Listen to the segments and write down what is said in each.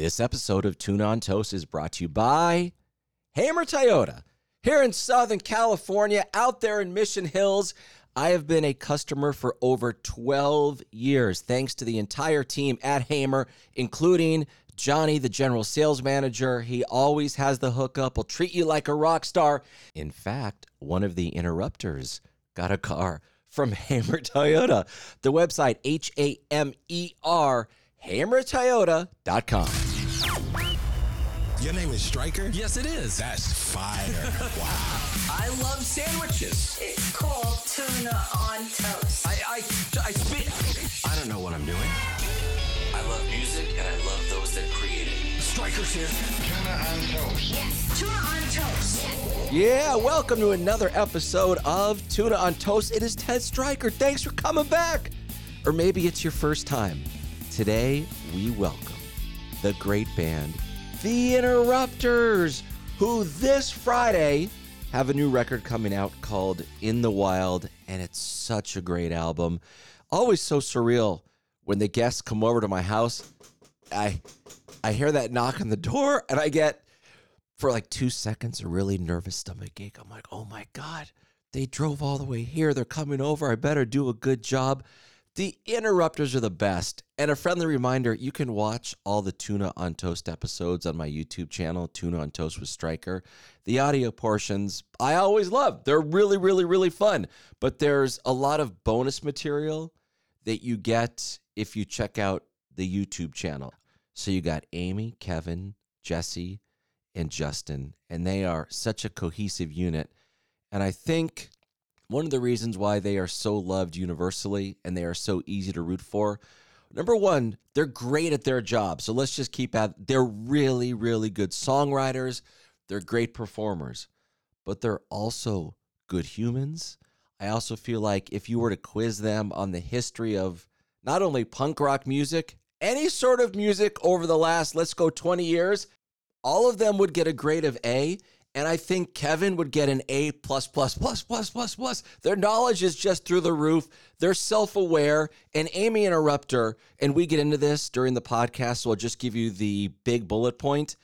This episode of Tuna on Toast is brought to you by Hamer Toyota. Here in Southern California, out there in Mission Hills, I have been a customer for over 12 years, thanks to the entire team at Hamer, including Johnny, the general sales manager. He always has the hookup, will treat you like a rock star. In fact, one of the interrupters got a car from Hamer Toyota. The website, H A M E R, hamertoyota.com. Your name is Stryker? Yes, it is. That's fire. wow. I love sandwiches. It's called tuna on toast. I, I, I spit. I don't know what I'm doing. I love music and I love those that create it. Stryker's here. Tuna on toast. Yes, tuna on toast. Yeah, welcome to another episode of Tuna on Toast. It is Ted Stryker. Thanks for coming back. Or maybe it's your first time. Today, we welcome the great band, The Interrupters, who this Friday have a new record coming out called In the Wild, and it's such a great album. Always so surreal when the guests come over to my house. I I hear that knock on the door and I get for like two seconds a really nervous stomach ache. I'm like, oh my God, they drove all the way here. They're coming over. I better do a good job. The interrupters are the best. And a friendly reminder you can watch all the Tuna on Toast episodes on my YouTube channel, Tuna on Toast with Stryker. The audio portions I always love. They're really, really, really fun. But there's a lot of bonus material that you get if you check out the YouTube channel. So you got Amy, Kevin, Jesse, and Justin, and they are such a cohesive unit. And I think one of the reasons why they are so loved universally and they are so easy to root for. Number one, they're great at their job. So let's just keep at they're really, really good songwriters. They're great performers, but they're also good humans. I also feel like if you were to quiz them on the history of not only punk rock music, any sort of music over the last, let's go 20 years, all of them would get a grade of A. And I think Kevin would get an A plus plus plus plus plus plus. Their knowledge is just through the roof. They're self-aware. And Amy Interrupter, and we get into this during the podcast, so I'll just give you the big bullet point.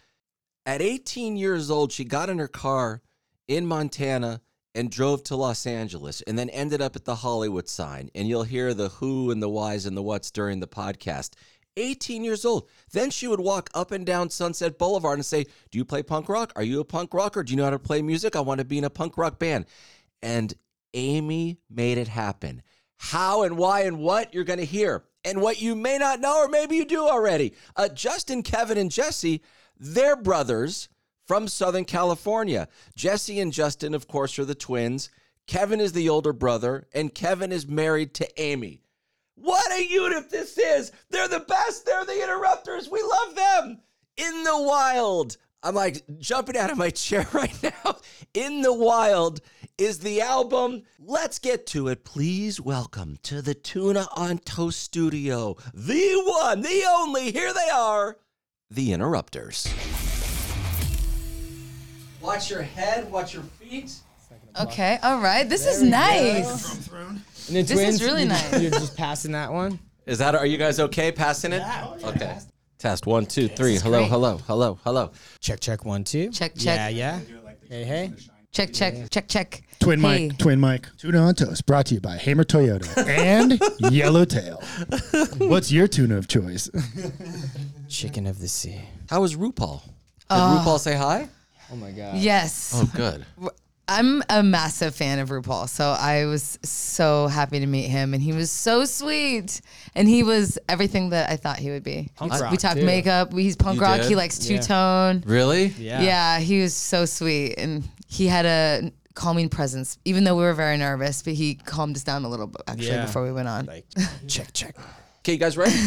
At 18 years old, she got in her car in Montana and drove to Los Angeles and then ended up at the Hollywood sign. And you'll hear the who and the whys and the whats during the podcast. 18 years old. Then she would walk up and down Sunset Boulevard and say, Do you play punk rock? Are you a punk rocker? Do you know how to play music? I want to be in a punk rock band. And Amy made it happen. How and why and what you're going to hear. And what you may not know, or maybe you do already. Uh, Justin, Kevin, and Jesse, they're brothers from Southern California. Jesse and Justin, of course, are the twins. Kevin is the older brother, and Kevin is married to Amy. What a unit this is! They're the best. They're the interrupters. We love them. In the wild. I'm like jumping out of my chair right now. In the wild is the album. Let's get to it. Please welcome to the Tuna on Toast studio, the one, the only. Here they are, the interrupters. Watch your head, watch your feet. Okay, all right. This is nice. And the This is twins, really you- nice. You're just passing that one. Is that, are you guys okay passing it? Okay. Test one, two, three. Hello, great. hello, hello, hello. Check, check, one, two. Check, check. yeah. yeah. Hey, hey. Check, check, check, check. Twin Hey. mic, twin Mike. Tuna on toast, brought to you by Hamer Toyota and Yellowtail. What's your tuna of choice? Chicken of the sea. How was RuPaul? Did oh. RuPaul say hi? Oh my god. Yes. Oh, good. I'm a massive fan of RuPaul, so I was so happy to meet him, and he was so sweet, and he was everything that I thought he would be. Punk uh, we, rock, we talked too. makeup. He's punk You rock. did? He likes two Yeah. tone. Really? Yeah. Yeah. he was so sweet, and he had a calming presence, even though we were very nervous. But he calmed us down a little bit actually Yeah. before we went on. Like, check, check. Okay, you guys ready?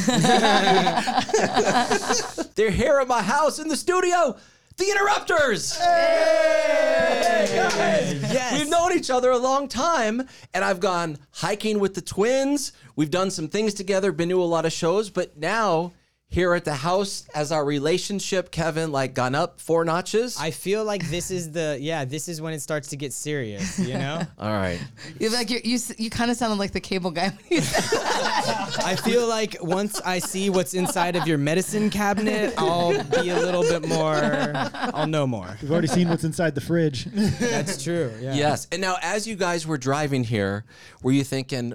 They're here at my house in the studio. The Interrupters. Hey, guys. Yes. We've known each other a long time, and I've gone hiking with the twins. We've done some things together, been to a lot of shows, but now here at the house? Has our relationship, Kevin, like gone up four notches? I feel like this is the yeah. This is when it starts to get serious. You know. All right. You're like you you, s- you kind of sounded like the cable guy. when you said that. I feel like once I see what's inside of your medicine cabinet, I'll be a little bit more. I'll know more. We've already seen what's inside the fridge. That's true. Yeah. Yes. And now, as you guys were driving here, were you thinking,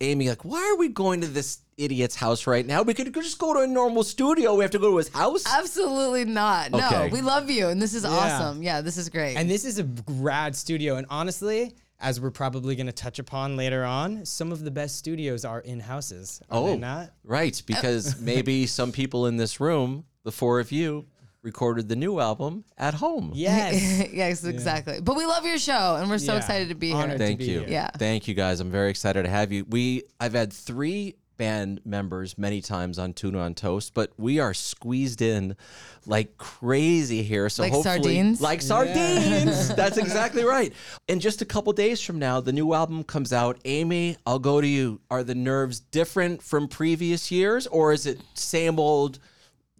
Amy, like, why are we going to this idiot's house right now? We could just go to a normal studio. We have to go to his house. Absolutely not. No, Okay. we love you, and this is awesome. Yeah, this is great. And this is a rad studio. And honestly, as we're probably going to touch upon later on, some of the best studios are in houses. Are oh, they not? right. Because maybe some people in this room, the four of you, recorded the new album at home. Yes. yes, exactly. But we love your show, and we're so Yeah. excited to be Honored here. to Thank be you. here. Yeah. Thank you guys. I'm very excited to have you. We I've had three band members many times on Tuna on Toast, but we are squeezed in like crazy here. So Like hopefully sardines? like sardines. That's exactly right. In just a couple days from now, the new album comes out. Amy, I'll go to you. Are the nerves different from previous years or is it same old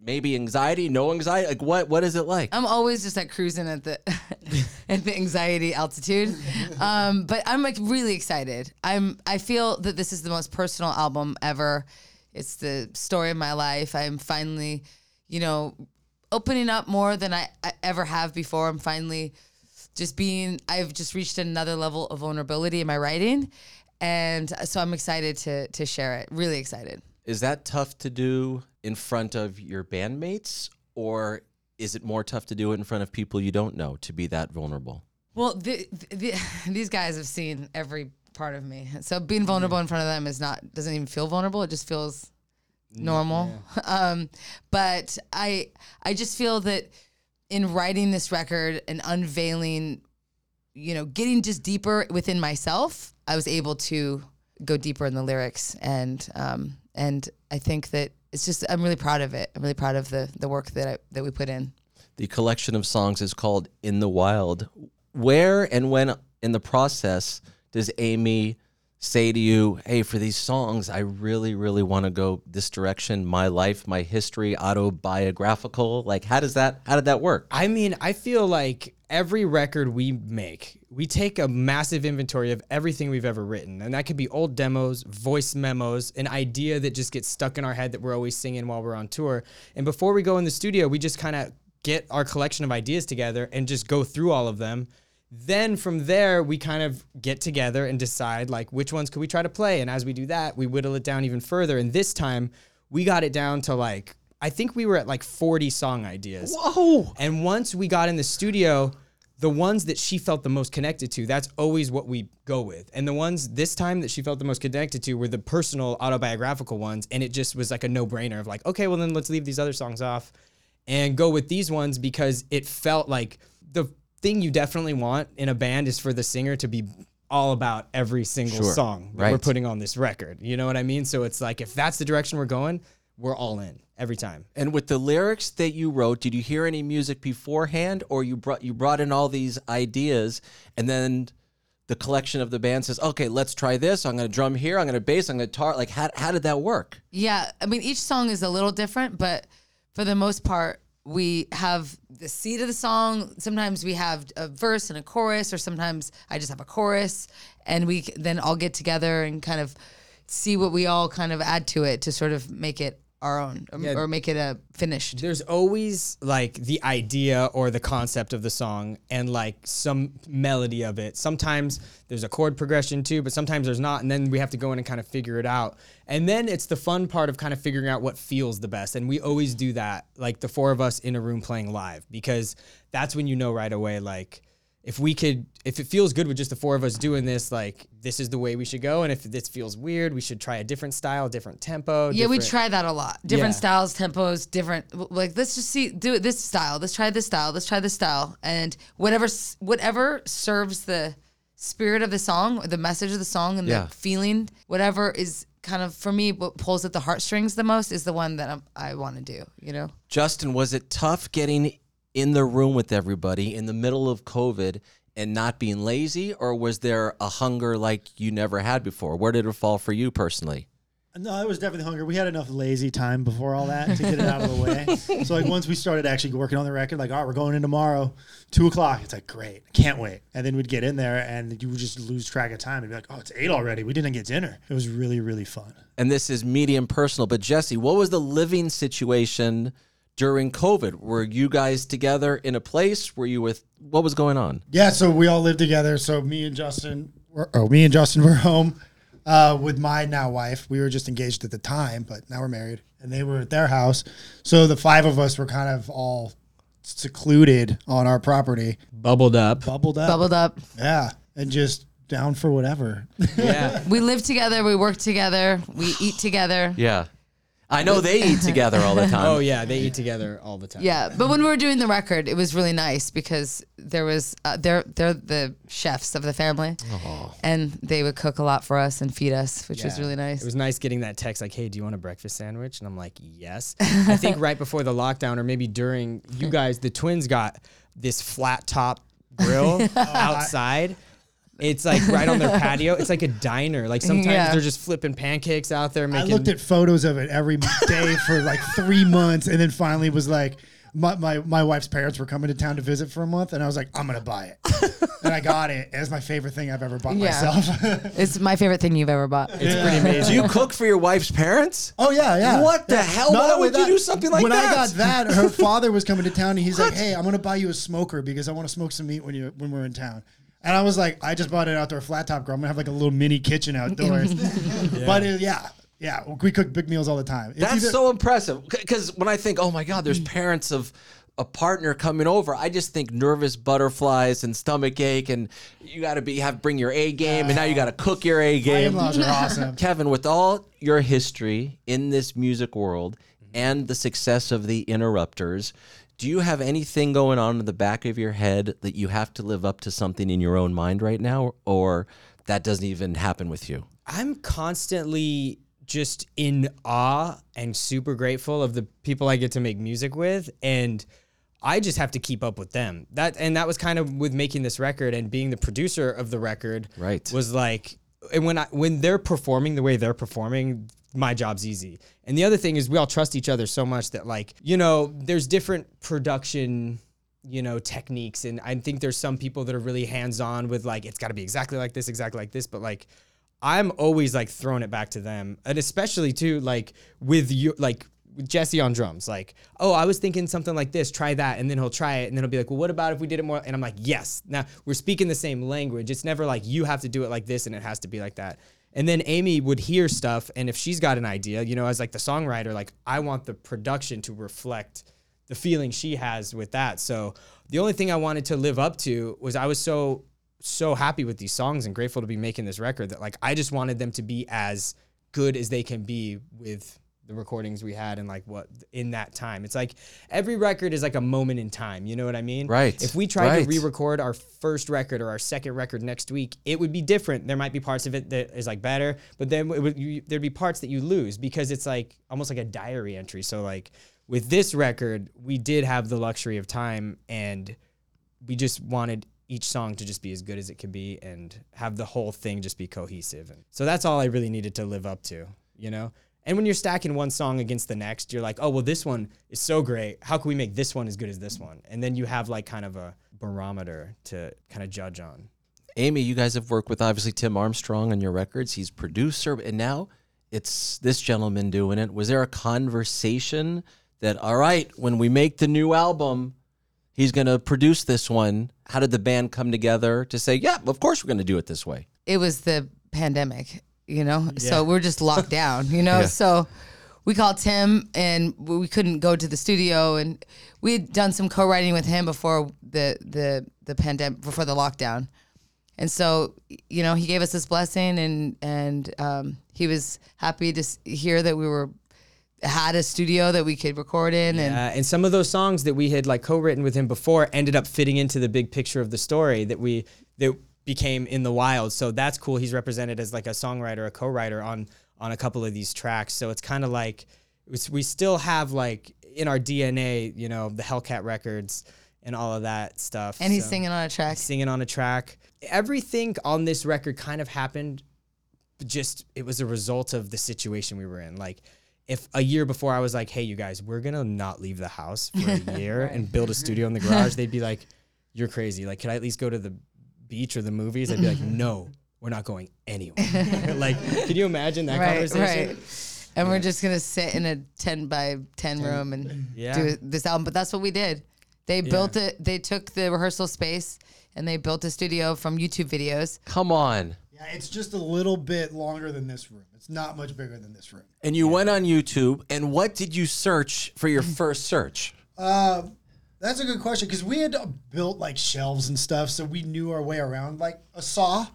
maybe anxiety, no anxiety? Like what what is it like? I'm always just like cruising at the at the anxiety altitude, um, but I'm like really excited. I'm I feel that this is the most personal album ever. It's the story of my life. I'm finally, you know, opening up more than I, I ever have before. I'm finally just being. I've just reached another level of vulnerability in my writing, and so I'm excited to to share it. Really excited. Is that tough to do in front of your bandmates, or is it more tough to do it in front of people you don't know to be that vulnerable? Well, the, the, these guys have seen every part of me, so being vulnerable in front of them is not doesn't even feel vulnerable. It just feels normal. Um, but I I just feel that in writing this record and unveiling, you know, getting just deeper within myself, I was able to go deeper in the lyrics, and um, and I think that it's just I'm really proud of it. I'm really proud of the the work that I, that we put in. The collection of songs is called In the Wild. Where and when in the process does Amy say to you, hey, for these songs, I really, really want to go this direction, my life, my history, autobiographical? Like, how does that, how did that work? I mean, I feel like every record we make, we take a massive inventory of everything we've ever written. And that could be old demos, voice memos, an idea that just gets stuck in our head that we're always singing while we're on tour. And before we go in the studio, we just kind of get our collection of ideas together and just go through all of them. Then from there, we kind of get together and decide like which ones could we try to play. And as we do that, we whittle it down even further. And this time, we got it down to like I think we were at like 40 song ideas. Whoa. And once we got in the studio, the ones that she felt the most connected to, that's always what we go with. And the ones this time that she felt the most connected to were the personal autobiographical ones. And it just was like a no brainer of like, okay, well, then let's leave these other songs off and go with these ones because it felt like the thing you definitely want in a band is for the singer to be all about every single Sure. song that Right. we're putting on this record. You know what I mean? So it's like if that's the direction we're going, we're all in every time. And with the lyrics that you wrote, did you hear any music beforehand, or you brought you brought in all these ideas, and then the collection of the band says, "Okay, let's try this. I'm going to drum here. I'm going to bass. I'm going to guitar." Like, how how did that work? Yeah, I mean each song is a little different, but for the most part, we have the seed of the song. Sometimes we have a verse and a chorus, or sometimes I just have a chorus, and we then all get together and kind of see what we all kind of add to it to sort of make it our own um, or, or make it a finished. There's always like the idea or the concept of the song and like some melody of it. Sometimes there's a chord progression too, but sometimes there's not. And then we have to go in and kind of figure it out. And then it's the fun part of kind of figuring out what feels the best. And we always do that, like the four of us in a room playing live, because that's when you know right away, like, if we could, if it feels good with just the four of us doing this, like this is the way we should go. And if this feels weird, we should try a different style, different tempo. Yeah, we different- try that a lot. Different Yeah. styles, tempos, different. Like let's just see, do it this style. Let's try this style. Let's try this style, and whatever whatever serves the spirit of the song, or the message of the song, and Yeah. the feeling, whatever is kind of for me what pulls at the heartstrings the most is the one that I'm, I want to do. You know. Justin, was it tough getting in the room with everybody in the middle of COVID and not being lazy, or was there a hunger like you never had before? Where did it fall for you personally? No, it was definitely hunger. We had enough lazy time before all that to get it out of the way. So like once we started actually working on the record, like, all right, we're going in tomorrow, two o'clock. It's like great, can't wait. And then we'd get in there and you would just lose track of time and be like, oh, it's eight already. We didn't get dinner. It was really really fun. and this is medium personal, but Jesse, what was the living situation during COVID? Were you guys together in a place? Were you with what was going on? Yeah, so we all lived together. So me and Justin, were, oh, me and Justin were home uh, with my now wife. We were just engaged at the time, but now we're married, and they were at their house. So the five of us were kind of all secluded on our property, Bubbled up. bubbled up, Bubbled up. yeah, and just down for whatever. Yeah. We live together. We work together. We eat together. Yeah. I know they eat together all the time. oh yeah, they eat together all the time. Yeah, but when we were doing the record, it was really nice because there was uh, they're they're the chefs of the family, and they would cook a lot for us and feed us, which was really nice. It was nice getting that text like, "Hey, do you want a breakfast sandwich?" And I'm like, "Yes." I think right before the lockdown, or maybe during, you guys, the twins got this flat top grill outside. It's like right on their patio. It's like a diner. Like sometimes Yeah. they're just flipping pancakes out there. I Making, looked at photos of it every day for like three months, and then finally was like, my, my, my wife's parents were coming to town to visit for a month, and I was like, I'm gonna buy it, and I got it. It's my favorite thing I've ever bought Yeah. myself. It's my favorite thing you've ever bought. It's pretty amazing. Do you cook for your wife's parents? oh yeah, yeah. What the hell? Not Why only would you do something like when that? I got that, her father was coming to town, and he's like, "Hey, I'm gonna buy you a smoker because I want to smoke some meat when you when we're in town." And I was like, "I just bought an outdoor flat top grill. I'm gonna have like a little mini kitchen outdoors." But uh, yeah, yeah, we cook big meals all the time. It's That's either- so impressive. Because when I think, oh my God, there's parents of a partner coming over, I just think nervous butterflies and stomach ache, and you got to be have bring your A game, and now you got to cook your A My game. in-laws are awesome. Kevin, with all your history in this music world and the success of the Interrupters, do you have anything going on in the back of your head that you have to live up to something in your own mind right now, or that doesn't even happen with you? I'm constantly just in awe and super grateful of the people I get to make music with and I just have to keep up with them. That and that was kind of with making this record and being the producer of the record. Right. Was like and when I when they're performing the way they're performing, my job's easy. And the other thing is we all trust each other so much that like, you know, there's different production you know techniques. And i think there's some people that are really hands-on with like it's got to be exactly like this exactly like this. But like i'm always like throwing it back to them. And especially too like with you like with jesse on drums. Like oh i was thinking something like this try that. And then he'll try it. And then he'll be like well what about if we did it more? And i'm like yes. Now we're speaking the same language. It's never like you have to do it like this and it has to be like that and then Amy would hear stuff, and if she's got an idea, you know, as like the songwriter, like I want the production to reflect the feeling she has with that. So the only thing I wanted to live up to was I was so so happy with these songs and grateful to be making this record that like I just wanted them to be as good as they can be with the recordings we had and like what in that time. It's like every record is like a moment in time, you know what I mean? Right, If we tried right. to re-record our first record or our second record next week, it would be different. There might be parts of it that is like better, but then it would, you, there'd be parts that you lose because it's like almost like a diary entry. So like with this record, we did have the luxury of time and we just wanted each song to just be as good as it could be and have the whole thing just be cohesive. And so that's all I really needed to live up to, you know? And when you're stacking one song against the next, you're like, oh, well, this one is so great. How can we make this one as good as this one? And then you have like kind of a barometer to kind of judge on. Amy, you guys have worked with obviously Tim Armstrong on your records. He's producer, and now it's this gentleman doing it. Was there a conversation that, all right, when we make the new album, he's going to produce this one? How did the band come together to say, yeah, of course we're going to do it this way? it was the pandemic, you know, so we're just locked down, you know. So we called Tim and we couldn't go to the studio, and we had done some co-writing with him before the the the pandemic, before the lockdown, and so you know he gave us this blessing, and and um, he was happy to hear that we were had a studio that we could record in, and Uh, and some of those songs that we had like co-written with him before ended up fitting into the big picture of the story that we that became in the wild. So that's cool. He's represented as like a songwriter, a co-writer on on a couple of these tracks. So it's kind of like it's, we still have like in our DNA, you know, the Hellcat records and all of that stuff. and he's So- singing on a track. singing on a track. Everything on this record kind of happened just it was a result of the situation we were in. Like if a year before I was like, "Hey, you guys, we're gonna not leave the house for a year and build a studio in the garage," they'd be like, "You're crazy! Like, could I at least go to the beach or the movies?" I'd be like, "No, we're not going anywhere." like, can you imagine that right, conversation? right. And we're just gonna sit in a ten by ten room and Yeah. do this album. But that's what we did. They built it. They took the rehearsal space and they built a studio from YouTube videos. Come on. Yeah, it's just a little bit longer than this room. It's not much bigger than this room. And you went on YouTube, and what did you search for your first search? Uh, that's a good question because we had built like shelves and stuff, so we knew our way around like a saw.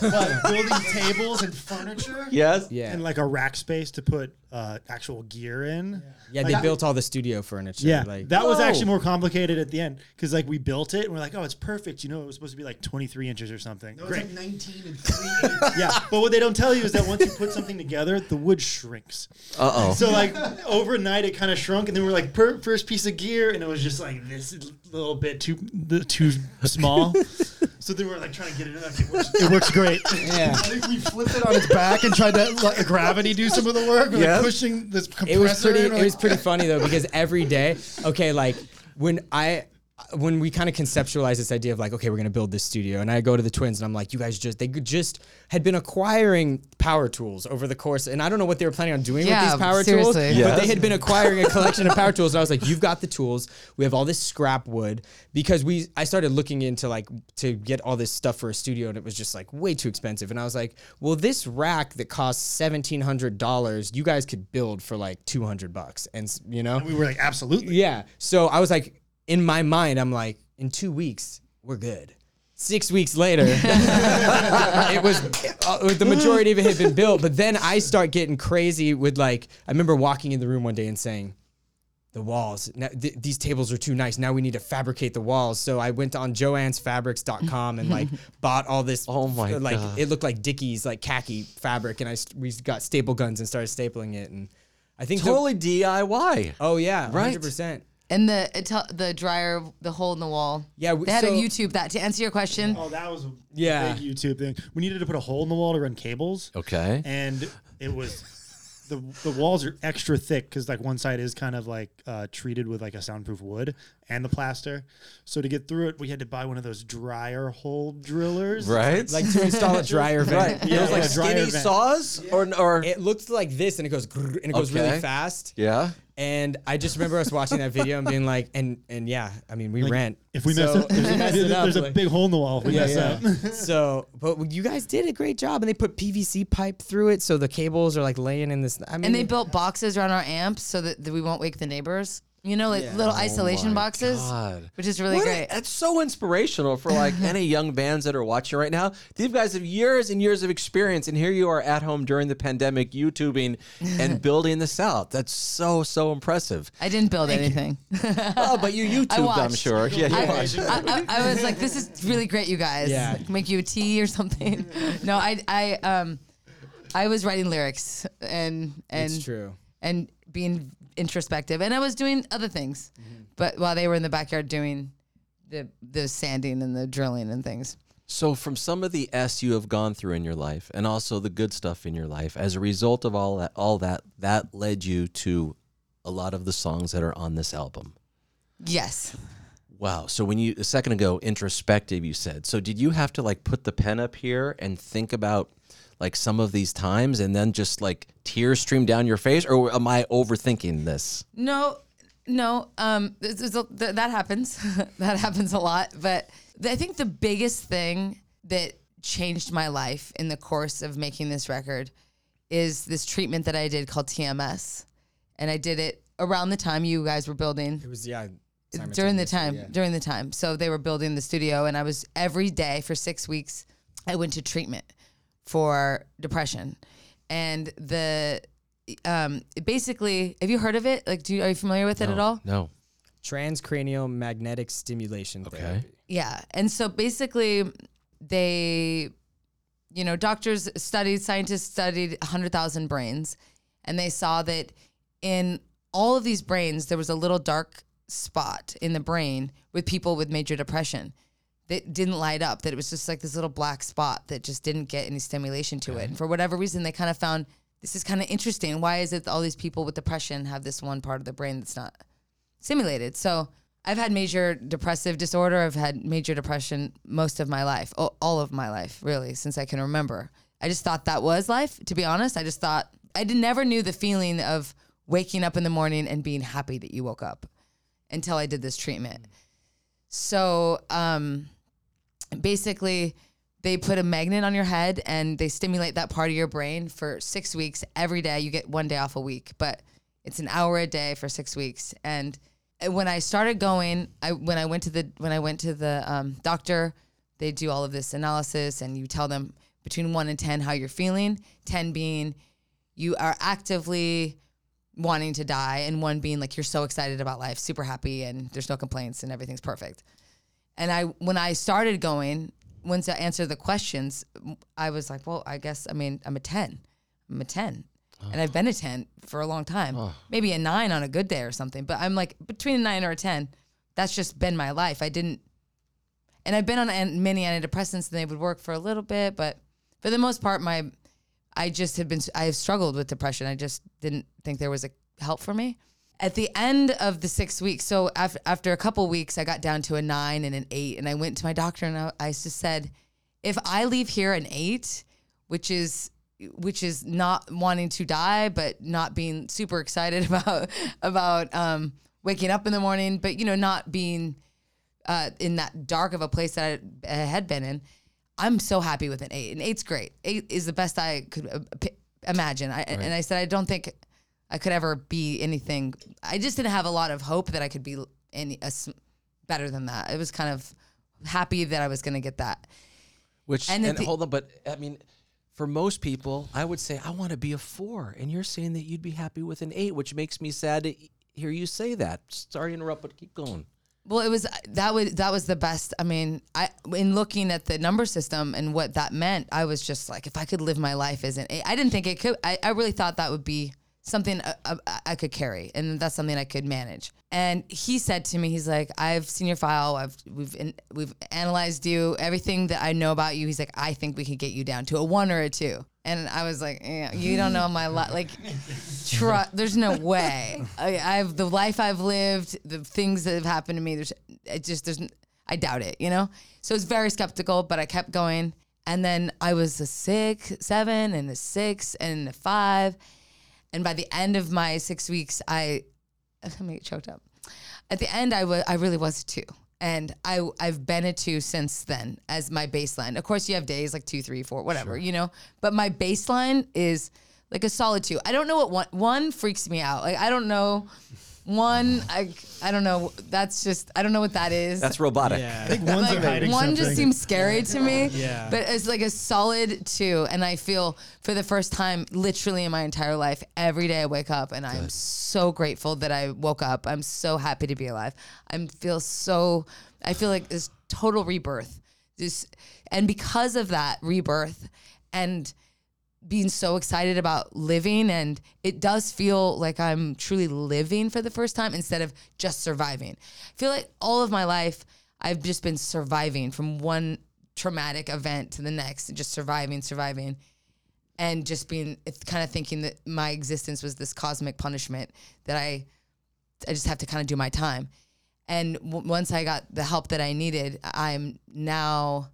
But building tables and furniture. Yes. Yeah, and like a rack space to put uh, actual gear in. yeah. They built all the studio furniture. Yeah, like that was actually more complicated at the end because like we built it and we're like, oh, it's perfect. You know, it was supposed to be like 23 inches or something. It was Great. like 19 and 3 yeah, but what they don't tell you is that once you put something together, the wood shrinks. Uh oh. So like overnight, it kind of shrunk, and then we're like, per, first piece of gear, and it was just like this little bit too the- too small. so then we're like trying to get it in. Like, it, works, it works great. yeah. I think we flipped it on its back and tried to let gravity do some of the work. We Yes. were pushing this compressor. it was pretty in, it we're was pretty funny though because every day okay like when i Uh, when we kind of conceptualize this idea of like okay we're gonna build this studio and i go to the twins and i'm like you guys just they just had been acquiring power tools over the course and i don't know what they were planning on doing Yeah, with these power seriously. tools but they had been acquiring a collection of power tools and i was like you've got the tools we have all this scrap wood because we i started looking into like to get all this stuff for a studio and it was just like way too expensive and i was like well this rack that costs $1700 you guys could build for like 200 bucks and you know we were like, absolutely. yeah so i was like in my mind i'm like in two weeks we're good six weeks later it was uh, the majority of it had been built but then i start getting crazy with like i remember walking in the room one day and saying the walls now, th- these tables are too nice now we need to fabricate the walls so i went on joannesfabrics.com and like bought all this Oh my like God. it looked like dickies like khaki fabric and i st- we got staple guns and started stapling it and i think the- Totally DIY. oh yeah Right. 100% And the it tell- the dryer, the hole in the wall. Yeah, we- they had to so- YouTube that to answer your question. Oh, that was a Yeah. big YouTube thing. We needed to put a hole in the wall to run cables. Okay. and it was the the walls are extra thick because like one side is kind of like uh, treated with like a soundproof wood and the plaster. So to get through it, we had to buy one of those dryer hole drillers. Right. like to install a dryer vent. yeah, those like yeah, dryer skinny vent. saws or or It looked like this, and it goes grrr, and it goes Okay. really fast. yeah. And I just remember us watching that video and being like, and and yeah, I mean, we rent. If we So- mess up, there's, we messed it up, there's a like- big hole in the wall. If we Yeah, mess yeah. up. so, but you guys did a great job, and they put PVC pipe through it, so the cables are like laying in this. I mean, And they built boxes around our amps so that, that we won't wake the neighbors. You know, like little isolation Oh boxes, God. which is really What a- great. That's so inspirational for like any young bands that are watching right now. These guys have years and years of experience, and here you are at home during the pandemic, YouTubing and building this out. That's so so impressive. I didn't build anything. Oh, but you YouTubed, I'm watched. sure. Yeah, you I, watched. I, I, I was like, this is really great, you guys. Yeah. Make you a tea or something. No, I, I, um, I was writing lyrics and and It's true. and being introspective, and I was doing other things, mm-hmm. but while they were in the backyard doing the the sanding and the drilling and things. So, from some of the S you have gone through in your life, and also the good stuff in your life, as a result of all that, all that, that led you to a lot of the songs that are on this album. Yes. Wow. So when you a second ago introspective you said. So did you have to like put the pen up here and think about like some of these times and then just like tears stream down your face or am I overthinking this? No, no. Um, this is a- th- that happens. that happens a lot. But th- I think the biggest thing that changed my life in the course of making this record is this treatment that I did called TMS, and I did it around the time you guys were building It was yeah. during the time yeah. during the time so they were building the studio and i was every day for six weeks i went to treatment for depression and the um basically have you heard of it like do you, are you familiar with it at all No. Transcranial magnetic stimulation Okay. therapy. yeah and so basically they you know doctors studied scientists studied 100000 brains and they saw that in all of these brains there was a little dark spot in the brain with people with major depression that didn't light up, that it was just like this little black spot that just didn't get any stimulation to it. And for whatever reason, they kind of found this is kind of interesting. Why is it that all these people with depression have this one part of the brain that's not stimulated? So I've had major depressive disorder. I've had major depression most of my life, all of my life, really, since I can remember. I just thought that was life, to be honest. I just thought, I did, never knew the feeling of waking up in the morning and being happy that you woke up until I did this treatment. So, um, basically they put a magnet on your head and they stimulate that part of your brain for six weeks every day. You get one day off a week but it's an hour a day for six weeks. And when i started going i when i went to the when i went to the um, doctor they do all of this analysis and you tell them between 1 and 10 how you're feeling 10 being you are actively wanting to die and one being like you're so excited about life super happy and there's no complaints and everything's perfect and I, when I started going, once I answered the questions, I was like, well, I guess, I mean, I'm a 10. I'm a 10. And I've been a 10 for a long time. Maybe a nine on a good day or something. But I'm like, between a nine or a 10, that's just been my life. I didn't, and I've been on many antidepressants and they would work for a little bit. But for the most part, my, I just had been, I have struggled with depression. I just didn't think there was a help for me at the end of the six weeks, so after, after a couple weeks, I got down to a nine and an eight, and I went to my doctor and I, I just said, if I leave here an eight, which is which is not wanting to die, but not being super excited about about um, waking up in the morning, but you know, not being uh, in that dark of a place that I, I had been in. I'm so happy with an eight. An eight's great. Eight is the best I could uh, p- imagine. I, And I said I don't think I could ever be anything. I just didn't have a lot of hope that I could be any a better than that. It was kind of happy that I was going to get that. Which And and, the- hold on, but I mean, for most people, I would say I want to be a four, and you're saying that you'd be happy with an eight, which makes me sad to hear you say that. Sorry to interrupt, but keep going. Well, it was that was that was the best. I mean, I in looking at the number system and what that meant, I was just like, if I could live my life as an eight, I didn't think it could. I, I really thought that would be something uh, uh, I could carry, and that's something I could manage. And he said to me, he's like, I've seen your file. I've we've in, we've analyzed you, everything that I know about you. He's like, I think we could get you down to a one or a two. And I was like, you don't know my life. Like, tru- there's no way. I, I've the life I've lived, the things that have happened to me. There's, it just there's, I doubt it. You know. So it's very skeptical, but I kept going. And then I was a six, seven, and a six, and a five. And by the end of my six weeks, I, I'm get choked up. At the end, I was I really was a two, and I I've been a two since then as my baseline. Of course, you have days like two, three, four, whatever, you know. But my baseline is like a solid two. I don't know what one one freaks me out. Like I don't know. One, I, I don't know. That's just I don't know what that is. That's robotic. Yeah. think one's Like, hiding one just seems scary to me. Yeah. But it's like a solid two. And I feel for the first time, literally in my entire life, every day I wake up and I'm so grateful that I woke up. I'm so happy to be alive. I feel so, I feel like this total rebirth. This, and because of that rebirth and being so excited about living and it does feel like I'm truly living for the first time instead of just surviving. I feel like all of my life I've just been surviving from one traumatic event to the next, just surviving, surviving and just being kind of thinking that my existence was this cosmic punishment that I I just have to kind of do my time. And w- once I got the help that I needed, I'm now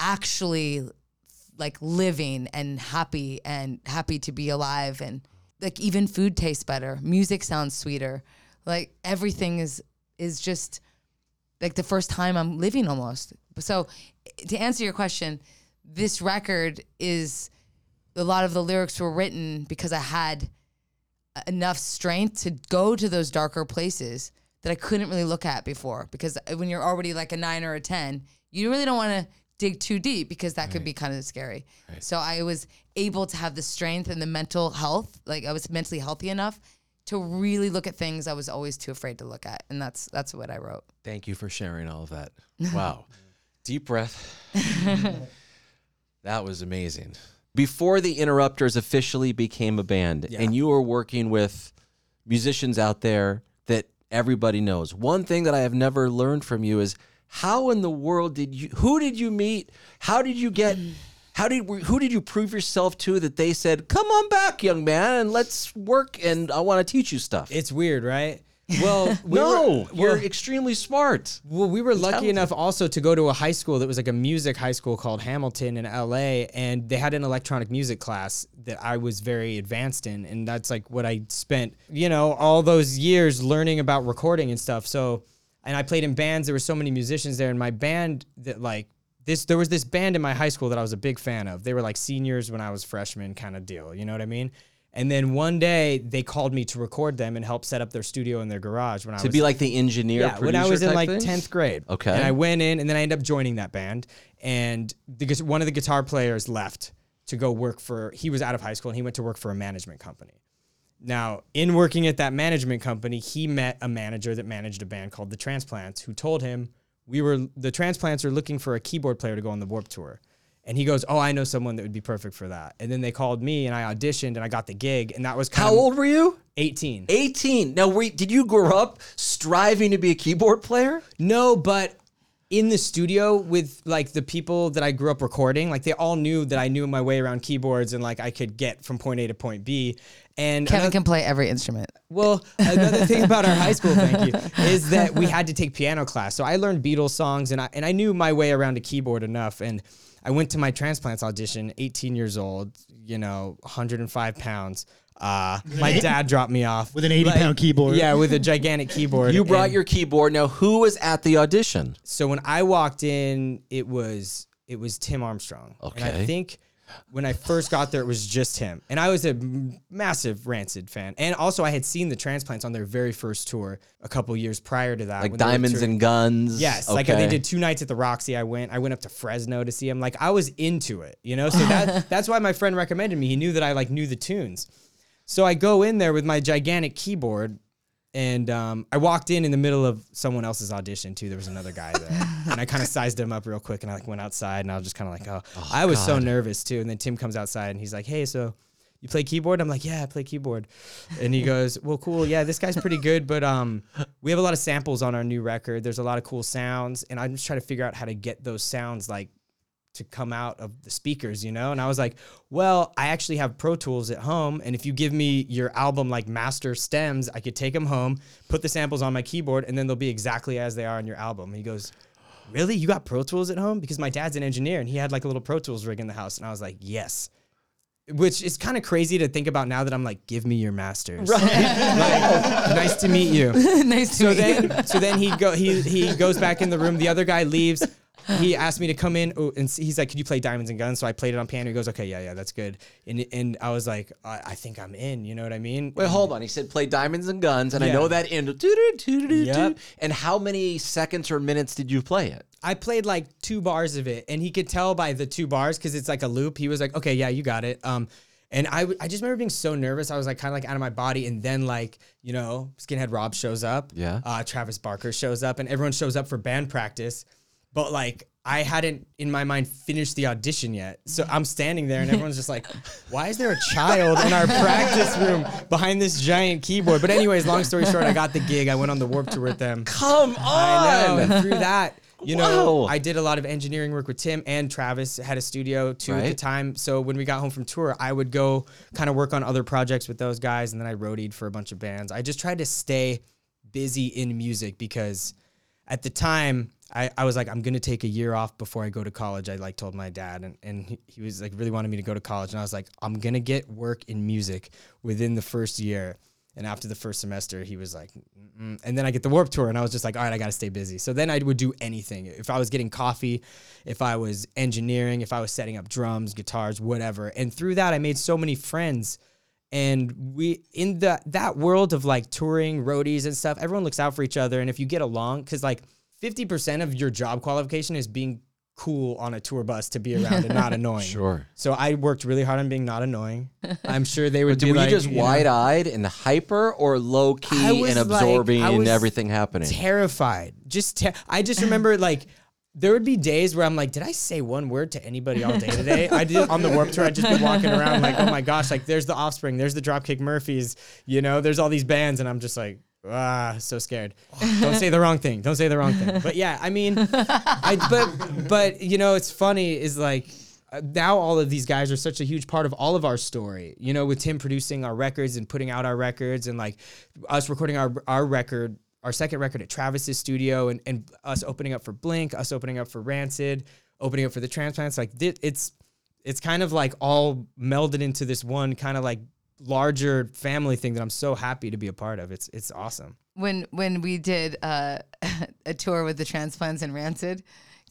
actually like living and happy and happy to be alive and like even food tastes better music sounds sweeter like everything is is just like the first time i'm living almost so to answer your question this record is a lot of the lyrics were written because i had enough strength to go to those darker places that I couldn't really look at before. Because when you're already like a nine or a 10, you really don't want to dig too deep because that could be kind of scary. So I was able to have the strength and the mental health, like I was mentally healthy enough to really look at things I was always too afraid to look at. And that's that's what I wrote. Thank you for sharing all of that. Wow. Deep breath. that was amazing. Before the Interrupters officially became a band, and you were working with musicians out there that everybody knows, one thing that I have never learned from you is How in the world did you? Who did you meet? How did you get? How did who did you prove yourself to that they said, "Come on back, young man, and let's work, and I want to teach you stuff." It's weird, right? Well, we no, were, you're extremely smart. Well, we were lucky talented. enough also to go to a high school that was like a music high school called Hamilton in LA, and they had an electronic music class that I was very advanced in, and that's like what I spent, you know, all those years learning about recording and stuff. So, and I played in bands. There were so many musicians there, and my band that like this, there was this band in my high school that I was a big fan of. They were like seniors when I was freshman, kind of deal. You know what I mean? And then one day they called me to record them and help set up their studio in their garage when I was To was be like the engineer. yeah, when I was in like tenth grade. Okay. and I went in, and then I ended up joining that band. And the, gu- one of the guitar players left to go work for. He was out of high school, and he went to work for a management company. Now, in working at that management company, he met a manager that managed a band called the Transplants, who told him we were the Transplants are looking for a keyboard player to go on the Warped Tour. And he goes, "Oh, I know someone that would be perfect for that." And then they called me, and I auditioned, and I got the gig, and that was kind How of old were you? Eighteen. 18. Now, were, did you grow up striving to be a keyboard player? No, but in the studio with like the people that I grew up recording, like they all knew that I knew my way around keyboards and like I could get from point A to point B. And Kevin another- can play every instrument. well, another thing about our high school, thank you, is that we had to take piano class. So I learned Beatles songs and I and I knew my way around a keyboard enough. And I went to my transplants audition, 18 years old, you know, 105 pounds. Uh, my dad dropped me off With an 80 pound keyboard. Yeah, with a gigantic keyboard. You brought and- your keyboard. Now, who was at the audition? so when I walked in, it was it was Tim Armstrong. And I think when I first got there, it was just him. And I was a massive Rancid fan. And also, I had seen the Transplants on their very first tour a couple years prior to that. Like Diamonds and Guns? Yes, like uh, they did two nights at the Roxy. I went. I went up to Fresno to see him. Like I was into it, you know. So that that's why my friend recommended me. He knew that I like knew the tunes. So I go in there with my gigantic keyboard, and um, I walked in in the middle of someone else's audition too. There was another guy there, and I kind of sized him up real quick, and I like went outside, and I was just kind of like, oh, I was so nervous too. And then Tim comes outside, and he's like, hey, so. You play keyboard? I'm like, yeah, I play keyboard. And he goes, well, cool. Yeah, this guy's pretty good, but um, we have a lot of samples on our new record. There's a lot of cool sounds, and I'm just trying to figure out how to get those sounds like to come out of the speakers, you know? And I was like, well, I actually have Pro Tools at home. And if you give me your album like master stems, I could take them home, put the samples on my keyboard, and then they'll be exactly as they are on your album. And he goes, Really? You got Pro Tools at home? Because my dad's an engineer and he had like a little Pro Tools rig in the house. And I was like, Yes. Which is kind of crazy to think about now that I'm like, give me your masters. Right. nice to meet you nice to so meet you. then so then he go he he goes back in the room the other guy leaves he asked me to come in oh, and he's like could you play diamonds and guns so i played it on piano he goes okay yeah yeah that's good and and i was like i, I think i'm in you know what i mean Wait, hold on. He said play Diamonds and Guns, and I know that in. Yep. And how many seconds or minutes did you play it? I played like two bars of it, and he could tell by the two bars because it's like a loop. He was like, "Okay, yeah, you got it." Um, and I, I just remember being so nervous. I was like kind of like out of my body, and then like you know, Skinhead Rob shows up. Yeah. Uh, Travis Barker shows up, and everyone shows up for band practice, but like. I hadn't in my mind finished the audition yet. So I'm standing there and everyone's just like, why is there a child in our practice room behind this giant keyboard? But anyways, long story short, I got the gig. I went on the warped tour with them. Come on. I know. And through that, you know, Wow. I did a lot of engineering work with Tim and Travis had a studio too at the time. So when we got home from tour, I would go kind of work on other projects with those guys, and then I roadied for a bunch of bands. I just tried to stay busy in music because at the time I, I was like, I'm gonna take a year off before I go to college. I like told my dad, and, and he, he was like really wanted me to go to college, and I was like, I'm gonna get work in music within the first year. And after the first semester, he was like, Mm-mm. and then I get the Warped Tour, and I was just like, all right, I got to stay busy. So then I would do anything. If I was getting coffee, if I was engineering, if I was setting up drums, guitars, whatever. And through that, I made so many friends. And we in the that world of like touring, roadies, and stuff, everyone looks out for each other. And if you get along, because like fifty percent of your job qualification is being cool on a tour bus to be around and not annoying. Sure. So I worked really hard on being not annoying. I'm sure they would Were be you like, just you know, wide eyed and hyper, or low key and absorbing was everything happening? terrified. Just ter- I just remember like there would be days where I'm like, did I say one word to anybody all day today? I did on the Warped Tour. I'd just be walking around like, oh my gosh, like there's the Offspring, there's the Dropkick Murphys, you know, there's all these bands, and I'm just like, ah, so scared. Don't say the wrong thing. Don't say the wrong thing. But yeah, I mean, I but but you know, it's funny is like uh, now all of these guys are such a huge part of all of our story. You know, with Tim producing our records and putting out our records, and like us recording our our record, our second record at Travis's studio, and and us opening up for Blink, us opening up for Rancid, opening up for the Transplants. Like it's it's kind of like all melded into this one kind of like larger family thing that I'm so happy to be a part of. It's it's awesome. when when we did uh, a tour with the Transplants and Rancid,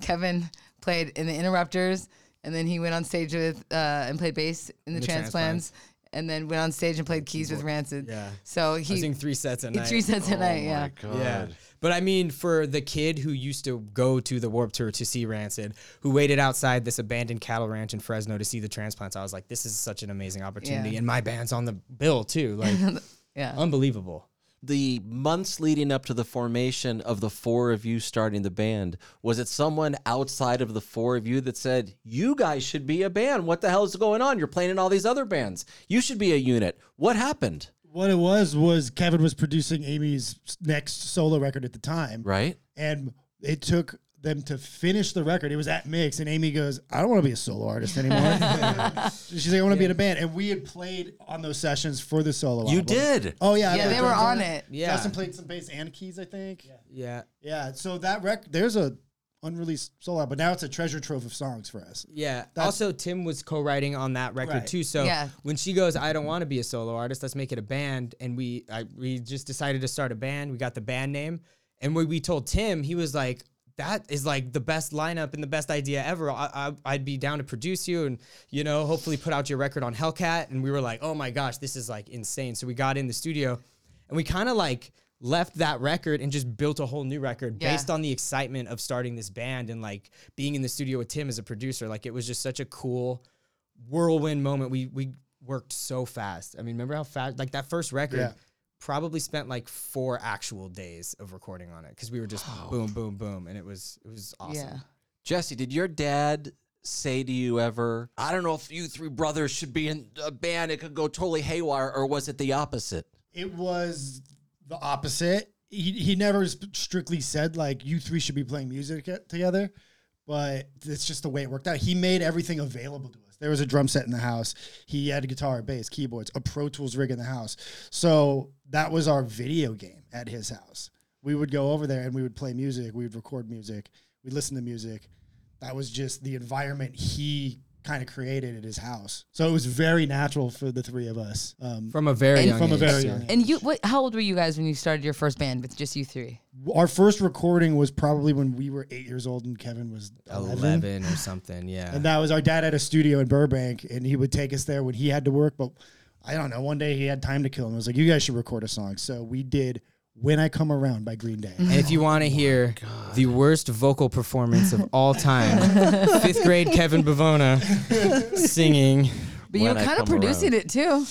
Kevin played in the Interrupters, and then he went on stage with uh, and played bass in the, The Transplants, Transplants. and then went on stage and played keys with Rancid. Yeah. So I he sing three sets a night. three sets a night. Yeah. Yeah. But I mean, for the kid who used to go to the Warped Tour to see Rancid, who waited outside this abandoned cattle ranch in Fresno to see the transplants, I was like, this is such an amazing opportunity. Yeah. And my band's on the bill too. Like, Yeah. unbelievable. the months leading up to the formation of the four of you starting the band, was it someone outside of the four of you that said, You guys should be a band? What the hell is going on? You're playing in all these other bands. You should be a unit. What happened? What it was was Kevin was producing Amy's next solo record at the time, Right? and it took them to finish the record. It was at mix, and Amy goes, "I don't want to be a solo artist anymore." She's like, "I want to be in a band," and we had played on those sessions for the solo. You album. did. Oh yeah, Yeah, they were drums on it. Yeah. Justin played some bass and keys, I think. Yeah. Yeah. Yeah. So that record, there's a unreleased solo, album, but now it's a treasure trove of songs for us. Yeah. That's- also, Tim was co-writing on that record Right. too. So Yeah. when she goes, I don't want to be a solo artist. Let's make it a band. And we, I, we just decided to start a band. We got the band name, and when we told Tim, he was like, "That is like the best lineup and the best idea ever. I, I, I'd be down to produce you, and you know, hopefully put out your record on Hellcat." And we were like, "Oh my gosh, this is like insane." So we got in the studio, and we kind of like left that record and just built a whole new record Yeah. based on the excitement of starting this band and like being in the studio with Tim as a producer. Like it was just such a cool whirlwind moment. We we worked so fast. I mean, remember how fast like that first record Yeah. probably spent like four actual days of recording on it because we were just oh. boom, boom, boom, and it was it was awesome. Yeah. Jesse, did your dad say to you ever, I don't know if you three brothers should be in a band, it could go totally haywire, or was it the opposite? It was the opposite. He, he never strictly said like you three should be playing music together, but it's just the way it worked out. He made everything available to us. There was a drum set in the house. He had a guitar, bass, keyboards, a Pro Tools rig in the house. So that was our video game at his house. We would go over there and we would play music. We would record music. We'd listen to music. That was just the environment he kind of created at his house. So it was very natural for the three of us. Um, From a very And- young From a very so- young age. And you, what? How old were you guys when you started your first band with just you three? Our first recording was probably when we were eight years old and Kevin was 11. 11 or something. Yeah. And that was our dad had a studio in Burbank and he would take us there when he had to work. But I don't know, one day he had time to kill and was like, you guys should record a song. So we did When I Come Around by Green Day. And if you want to hear the worst vocal performance of all time, fifth grade Kevin Bivona singing. But you When were I kind of Come producing it too.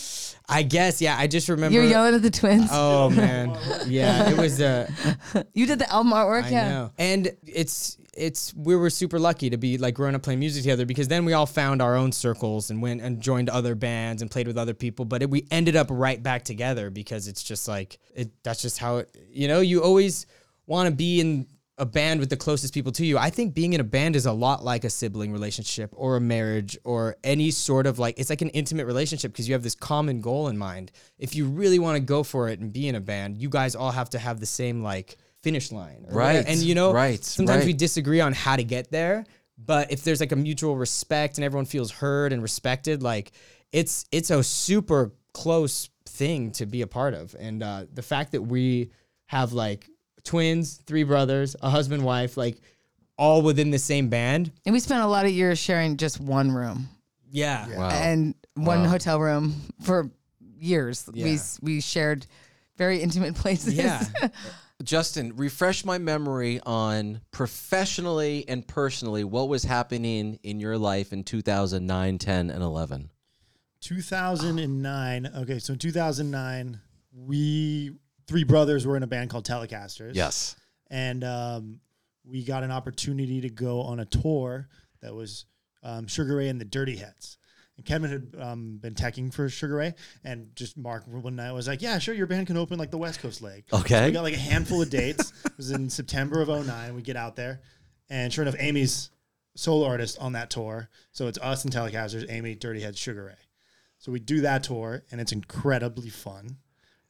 I guess, yeah. I just remember. You're yelling at the twins. Oh man, yeah. It was. Uh, you did the album artwork, I yeah. know. And it's it's we were super lucky to be like growing up playing music together because then we all found our own circles and went and joined other bands and played with other people. But it, we ended up right back together because it's just like it. That's just how it. You know, you always want to be in a band with the closest people to you. I think being in a band is a lot like a sibling relationship or a marriage or any sort of like it's like an intimate relationship because you have this common goal in mind. If you really want to go for it and be in a band, you guys all have to have the same like finish line. or Right, whatever. And you know, right, sometimes we disagree on how to get there, but if there's like a mutual respect and everyone feels heard and respected, like it's it's a super close thing to be a part of. And uh, the fact that we have like twins, three brothers, a husband, wife, like all within the same band. And we spent a lot of years sharing just one room Yeah. Wow. and one hotel room for years. We we shared very intimate places. Yeah. Justin, refresh my memory on professionally and personally what was happening in your life in 2009, 10, and 11. 2009. Okay, so in 2009, we three brothers were in a band called Telacasters. Yes. and um, we got an opportunity to go on a tour that was um, Sugar Ray and the Dirty Heads. And Kevin had um, been teching for Sugar Ray, and just Mark one night was like, "Yeah, sure, your band can open like the West Coast leg." Okay. So we got like a handful of dates. it was in September of 09. We get out there, and sure enough, Amy's solo artist on that tour. So it's us and Telacasters, Amy, Dirty Head, Sugar Ray. So we do that tour, and it's incredibly fun.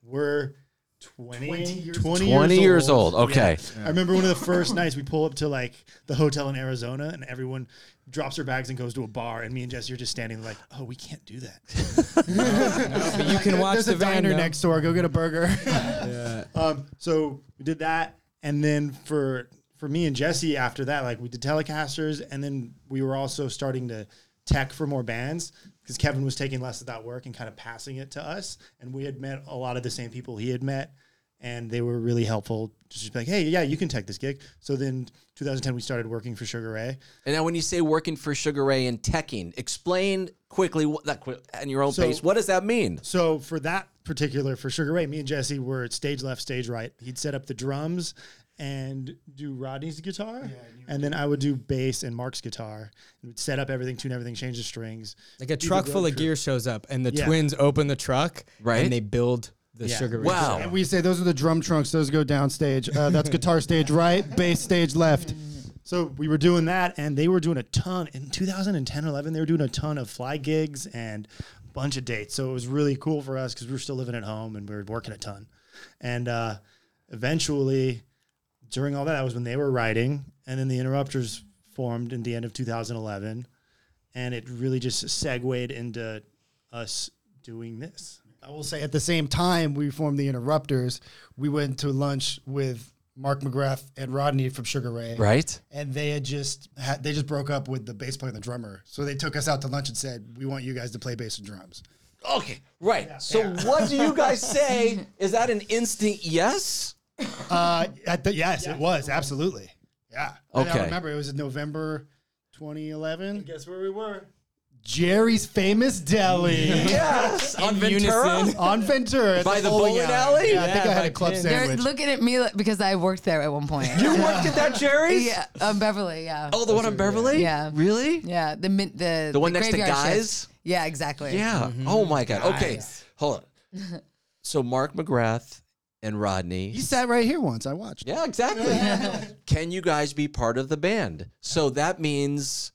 We're 20, 20 years, 20 20 years old. Okay. I remember one of the first nights we pull up to like the hotel in Arizona, and everyone drops their bags and goes to a bar, and me and Jesse are just standing like, "Oh, we can't do that." But you can watch There's the a diner van, next door. Go get a burger. Um, so we did that, and then for for me and Jesse after that, like we did Telacasters, and then we were also starting to tech for more bands because Kevin was taking less of that work and kind of passing it to us, and we had met a lot of the same people he had met, and they were really helpful. Just like, hey, yeah, you can tech this gig. So then 2010 we started working for Sugar Ray. And now, when you say working for Sugar Ray and teching, explain quickly what that at your own So- pace. What does that mean? So for that particular for Sugar Ray, me and Jesse were stage left, stage right. He'd set up the drums and do Rodney's guitar, and then I would do bass and Mark's guitar. And we'd set up everything, tune everything, change the strings. Like a truck full of trip. gear shows up, and the Yeah. twins open the truck, Right. And they build the Yeah. sugar. Wow. And we say those are the drum trunks. Those go downstage. Uh, that's guitar stage right, bass stage left. So we were doing that, and they were doing a ton in 2010, 11. They were doing a ton of fly gigs and a bunch of dates. So it was really cool for us because we were still living at home and we were working a ton. And uh, eventually, during all that, that was when they were writing, and then the Interrupters formed in the end of 2011, and it really just segued into us doing this. I will say at the same time we formed the Interrupters, we went to lunch with Mark McGrath and Rodney from Sugar Ray. Right? And they had just had, they just broke up with the bass player and the drummer. So they took us out to lunch and said, "We want you guys to play bass and drums." Okay. Right. So, what do you guys say? Is that an instant yes? Uh, at the, yes, it was absolutely. Yeah. And Okay. I remember it was in November 2011. Guess where we were? Jerry's Famous Deli. Yes. On Ventura? unison. On Ventura. at By the bowling bowling alley? Yeah, I think Yeah, I had by a club Pin. They're sandwich. looking at me like, because I worked there at one point. You worked at that Jerry's? yeah, um, Beverly. Yeah. Oh, the one on Beverly? Yeah. Really? Yeah, the min- the The one next to graveyard shift. Guys? Yeah, exactly. Yeah. Oh my God. Okay. Hold on. So Mark McGrath and Rodney. He sat right here once. I watched. Yeah, exactly. Can you guys be part of the band? So that means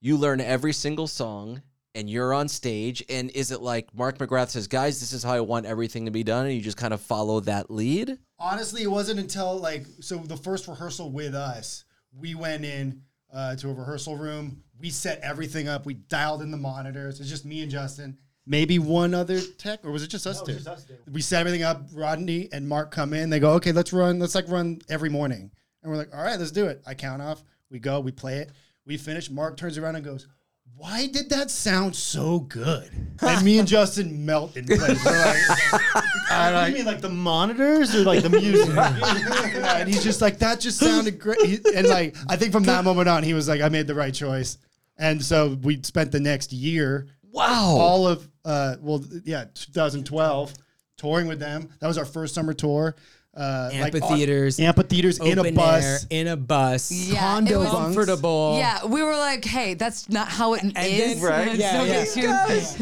you learn every single song and you're on stage. And is it like Mark McGrath says, guys, this is how I want everything to be done? And you just kind of follow that lead? Honestly, it wasn't until like so the first rehearsal with us, we went in uh, to a rehearsal room. We set everything up. We dialed in the monitors. It's just me and Justin. Maybe one other tech, or was it just us two? We set everything up. Rodney and Mark come in. They go, "Okay, let's run. Let's like run every morning." And we're like, "All right, let's do it." I count off. We go. We play it. We finish. Mark turns around and goes, "Why did that sound so good?" And me and Justin melt in place. We're like, I you mean like the monitors or like the music? yeah, and he's just like, that just sounded great. He- and like, I think from that moment on, he was like, I made the right choice. And so we spent the next year, Wow. all of, uh, well, yeah, 2012, touring with them. That was our first summer tour. Uh, like, Amphitheaters, amphitheaters in a bus. air, in a bus, Yeah, Condo was- comfortable. Yeah, we were like, hey, that's not how it is. then- Right. It's Yeah, no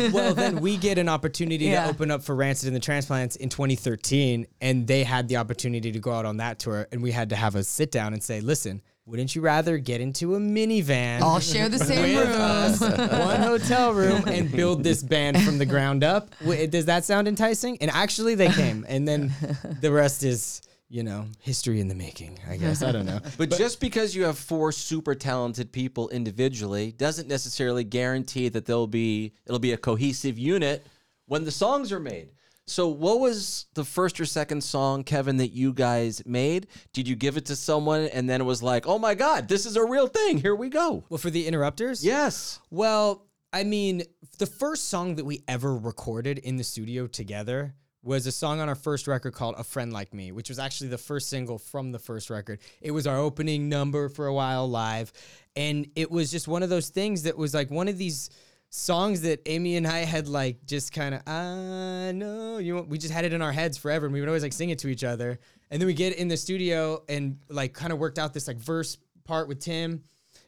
yeah. well, then we get an opportunity Yeah. to open up for Rancid and the Transplants in 2013, and they had the opportunity to go out on that tour, and we had to have a sit down and say, "Listen, wouldn't you rather get into a minivan, All share the same room. us, one hotel room, and build this band from the ground up? Does that sound enticing?" And actually, they came, and then the rest is. You know, history in the making, I guess. I don't know. But, just because you have four super talented people individually doesn't necessarily guarantee that there'll be it'll be a cohesive unit when the songs are made. So what was the first or second song, Kevin, that you guys made? Did you give it to someone and then it was like, oh my God, this is a real thing. Here we go. Well, for the interrupters? Yes. Well, I mean, the first song that we ever recorded in the studio together was a song on our first record called A Friend Like Me, which was actually the first single from the first record. It was our opening number for a while live. And it was just one of those things that was like one of these songs that Amy and I had like just kind of, I know, you know, we just had it in our heads forever and we would always like sing it to each other. And then we get in the studio and like kind of worked out this like verse part with Tim.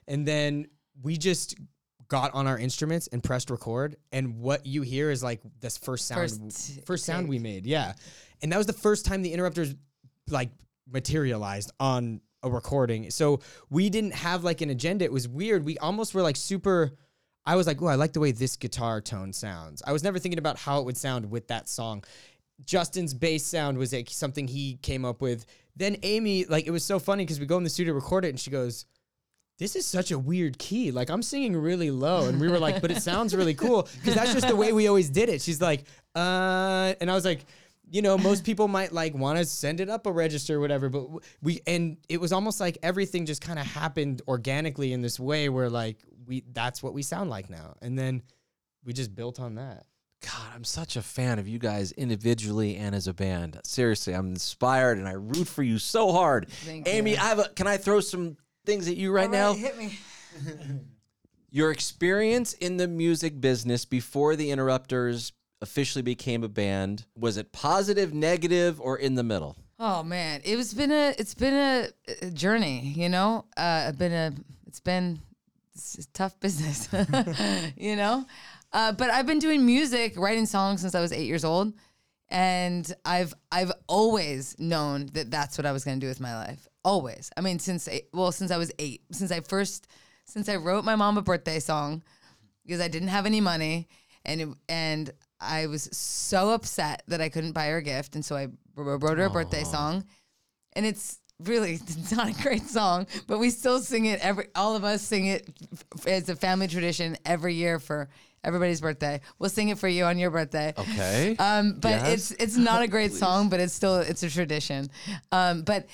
And then we just got on our instruments and pressed record, and what you hear is like this first sound, First first, sound we made. Yeah, and that was the first time the interrupters like materialized on a recording. So we didn't have like an agenda. It was weird. We almost were like super. I was like, oh, I like the way this guitar tone sounds. I was never thinking about how it would sound with that song. Justin's bass sound was like something he came up with. Then Amy, like, it was so funny because we go in the studio to record it, and she goes, "This is such a weird key. Like, I'm singing really low," and we were like, "But it sounds really cool because that's just the way we always did it." She's like, "Uh," and I was like. You know, most people might like want to send it up a register or whatever, but we and it was almost like everything just kind of happened organically in this way where like we that's what we sound like now. And then we just built on that. God, I'm such a fan of you guys individually and as a band. Seriously, I'm inspired and I root for you so hard. Thank Amy, you. I have a can I throw some things at you right now? hit me. Your experience in the music business before the Interrupters officially became a band, was it positive, negative, or in the middle? Oh man, it was been a it's been a, a journey, you know. Uh, been a it's been it's tough business, you know. Uh, but I've been doing music, writing songs since I was eight years old, and I've I've always known that that's what I was going to do with my life. Always. I mean, since eight, well, since I was eight, since I first since I wrote my mom a birthday song because I didn't have any money, and it, and I was so upset that I couldn't buy her a gift, and so I wrote her a birthday song, and it's really it's not a great song, but we still sing it every. All of us sing it as a family tradition every year for everybody's birthday. We'll sing it for you on your birthday. Okay. Um, but Yes. it's it's not a great song, but it's still it's a tradition. Um, but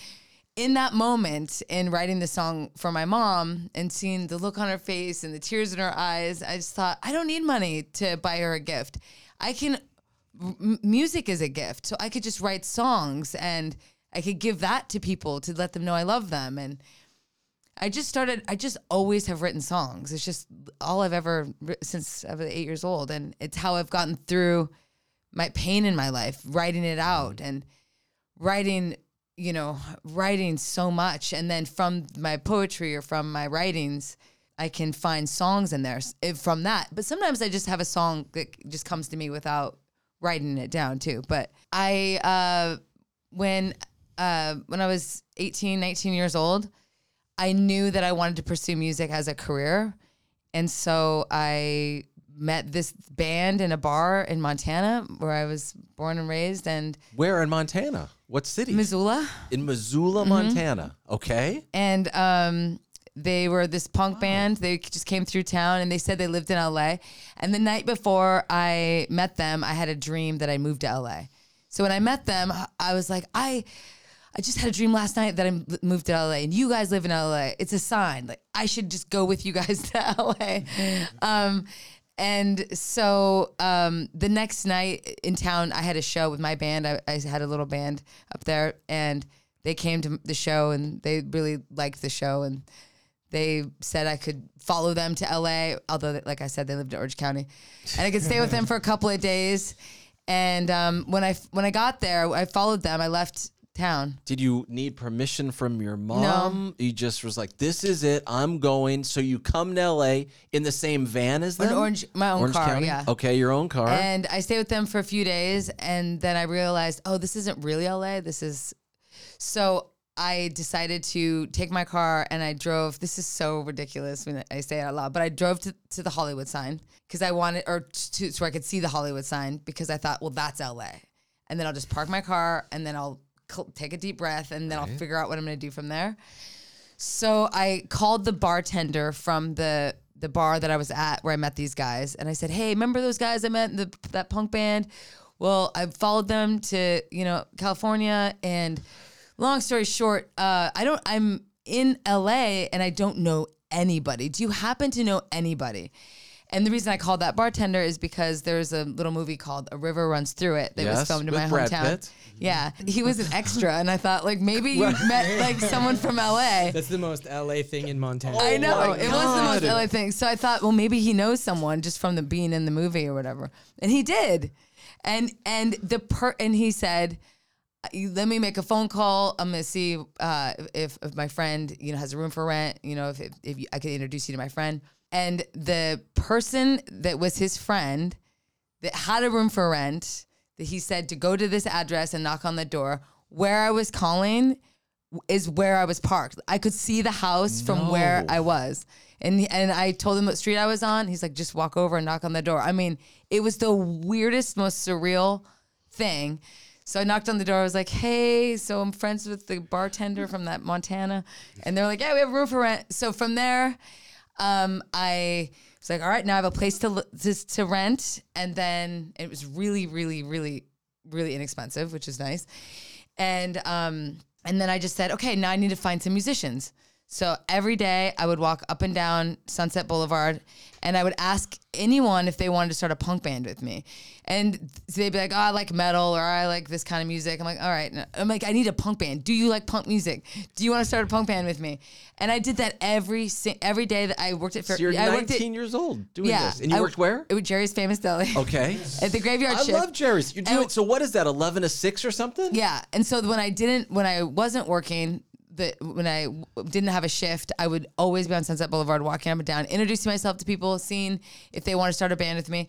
in that moment, in writing the song for my mom and seeing the look on her face and the tears in her eyes, I just thought I don't need money to buy her a gift. I can. M- music is a gift, so I could just write songs and I could give that to people to let them know I love them and. I just started. I just always have written songs. It's just all I've ever since I was eight years old, and it's how I've gotten through my pain in my life, writing it out and writing. You know, writing so much, and then from my poetry or from my writings, I can find songs in there eh, from that. But sometimes I just have a song that just comes to me without writing it down too. But I, uh, when uh, when I was 18, 19 years old, I knew that I wanted to pursue music as a career. And so I met this band in a bar in Montana where I was born and raised and Where in Montana? What city? Missoula. in Missoula, Montana. Okay. And um, they were this punk band. They just came through town and they said they lived in LA. And the night before I met them, I had a dream that I moved to LA. So when I met them, I was like, I. I just had a dream last night that I moved to LA and you guys live in LA. It's a sign. Like I should just go with you guys to LA. Um, and so um, the next night in town, I had a show with my band. I, I had a little band up there, and they came to the show and they really liked the show and they said I could follow them to LA. Although, like I said, they lived in Orange County, and I could stay with them for a couple of days. And um, when I when I got there, I followed them. I left town. Did you need permission from your mom? You just was like, "This is it. I'm going." So you come to LA in the same van as An them? orange, my own Orange car, County? yeah. Okay, your own car. And I stayed with them for a few days, and then I realized, oh, this isn't really LA. This is so. I decided to take my car and I drove. This is so ridiculous when I say it out loud, but I drove to, to the Hollywood sign because I wanted, or to, so I could see the Hollywood sign because I thought, well, that's LA. And then I'll just park my car and then I'll cl- take a deep breath and then I'll figure out what I'm going to do from there. So I called the bartender from the the bar that I was at where I met these guys, and I said, "Hey, remember those guys I met in the that punk band? Well, I followed them to you know California, and long story short, uh, I don't. I'm in LA and I don't know anybody. Do you happen to know anybody?" And the reason I called that bartender is because there's a little movie called A River Runs Through It that was filmed in with my Brad hometown. Pitt. Yeah, he was an extra, and I thought like maybe you met like someone from LA. That's the most LA thing in Montana. I know it was the most God. LA thing. So I thought, well, maybe he knows someone just from the being in the movie or whatever, and he did. And and the per and he said, "Let me make a phone call. I'm gonna see uh, if if my friend you know has a room for rent. You know if if, if you, I could introduce you to my friend." And the person that was his friend that had a room for rent that he said to go to this address and knock on the door. Where I was calling is where I was parked. I could see the house from where I was. And and I told him what street I was on. He's like, just walk over and knock on the door. I mean, it was the weirdest, most surreal thing. So I knocked on the door. I was like, hey, so I'm friends with the bartender from that Montana. And they're like, yeah, we have room for rent. So from there, um, I was like, all right, now I have a place to, to to rent, and then it was really, really, really, really inexpensive, which is nice. And um, and then I just said, okay, now I need to find some musicians. So every day I would walk up and down Sunset Boulevard and I would ask anyone if they wanted to start a punk band with me. And they'd be like, oh, I like metal or I like this kind of music. I'm like, all right. I'm like, I need a punk band. Do you like punk music? Do you want to start a punk band with me? And I did that every every day that I worked at. So you're I worked 19 at, years old doing yeah. this. And you I- worked where? It was Jerry's Famous Deli. Okay. at the graveyard I shift. love Jerry's. You do And- it. So what is that? 11 to 6 or something? Yeah, and so when I didn't, when I wasn't working, that when I didn't have a shift, I would always be on Sunset Boulevard, walking up and down, introducing myself to people, seeing if they want to start a band with me,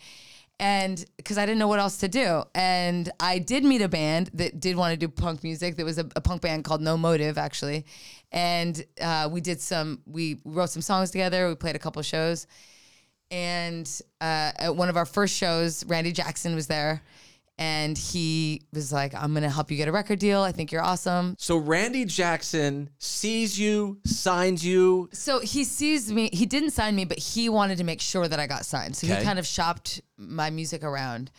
and because I didn't know what else to do, and I did meet a band that did want to do punk music. There was a, a punk band called No Motive, actually, and uh, we did some, we wrote some songs together. We played a couple shows, and uh, at one of our first shows, Randy Jackson was there. And he was like, I'm gonna help you get a record deal. I think you're awesome. So Randy Jackson sees you, signs you. So he sees me. He didn't sign me, but he wanted to make sure that I got signed. So Okay. he kind of shopped my music around.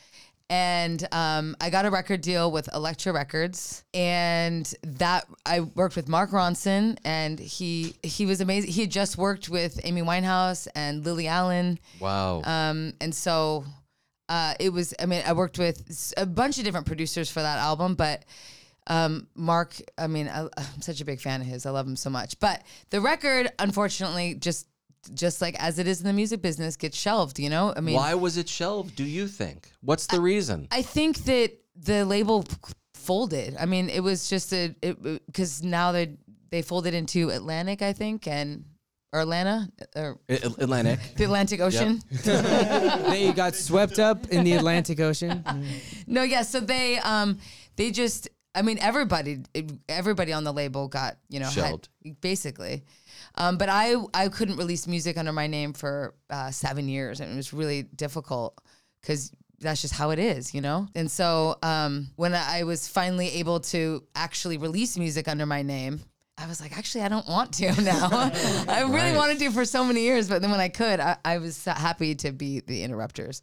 And um, I got a record deal with Elektra Records, and that I worked with Mark Ronson, and he he was amazing. He had just worked with Amy Winehouse and Lily Allen, Wow. um, and so uh, it was. I mean, I worked with a bunch of different producers for that album, but um, Mark. I mean, I, I'm such a big fan of his. I love him so much. But the record, unfortunately, just just like as it is in the music business, gets shelved. You know, I mean, Why was it shelved, do you think? What's the reason? I think that the label folded. I mean, it was just a because now they they folded into Atlantic, I think, and or Atlanta or I- Atlantic. the Atlantic Ocean. they got swept up in the Atlantic Ocean. No, yeah. So they um they just I mean everybody everybody on the label got you know had- Shelled. basically. Um, but I I couldn't release music under my name for uh, seven years, and it was really difficult because that's just how it is, you know. And so um, when I was finally able to actually release music under my name. I was like, actually, I don't want to now. I really wanted to for so many years, but then when I could, I, I was so happy to be the Interrupters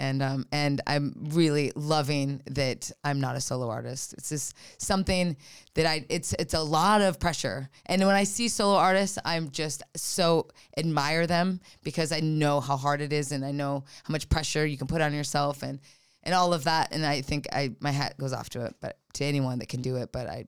and um and I'm really loving that I'm not a solo artist. It's just something that I it's it's a lot of pressure. And when I see solo artists, I'm just so admire them because I know how hard it is and I know how much pressure you can put on yourself and and all of that and I think I my hat goes off to it, but to anyone that can do it, but I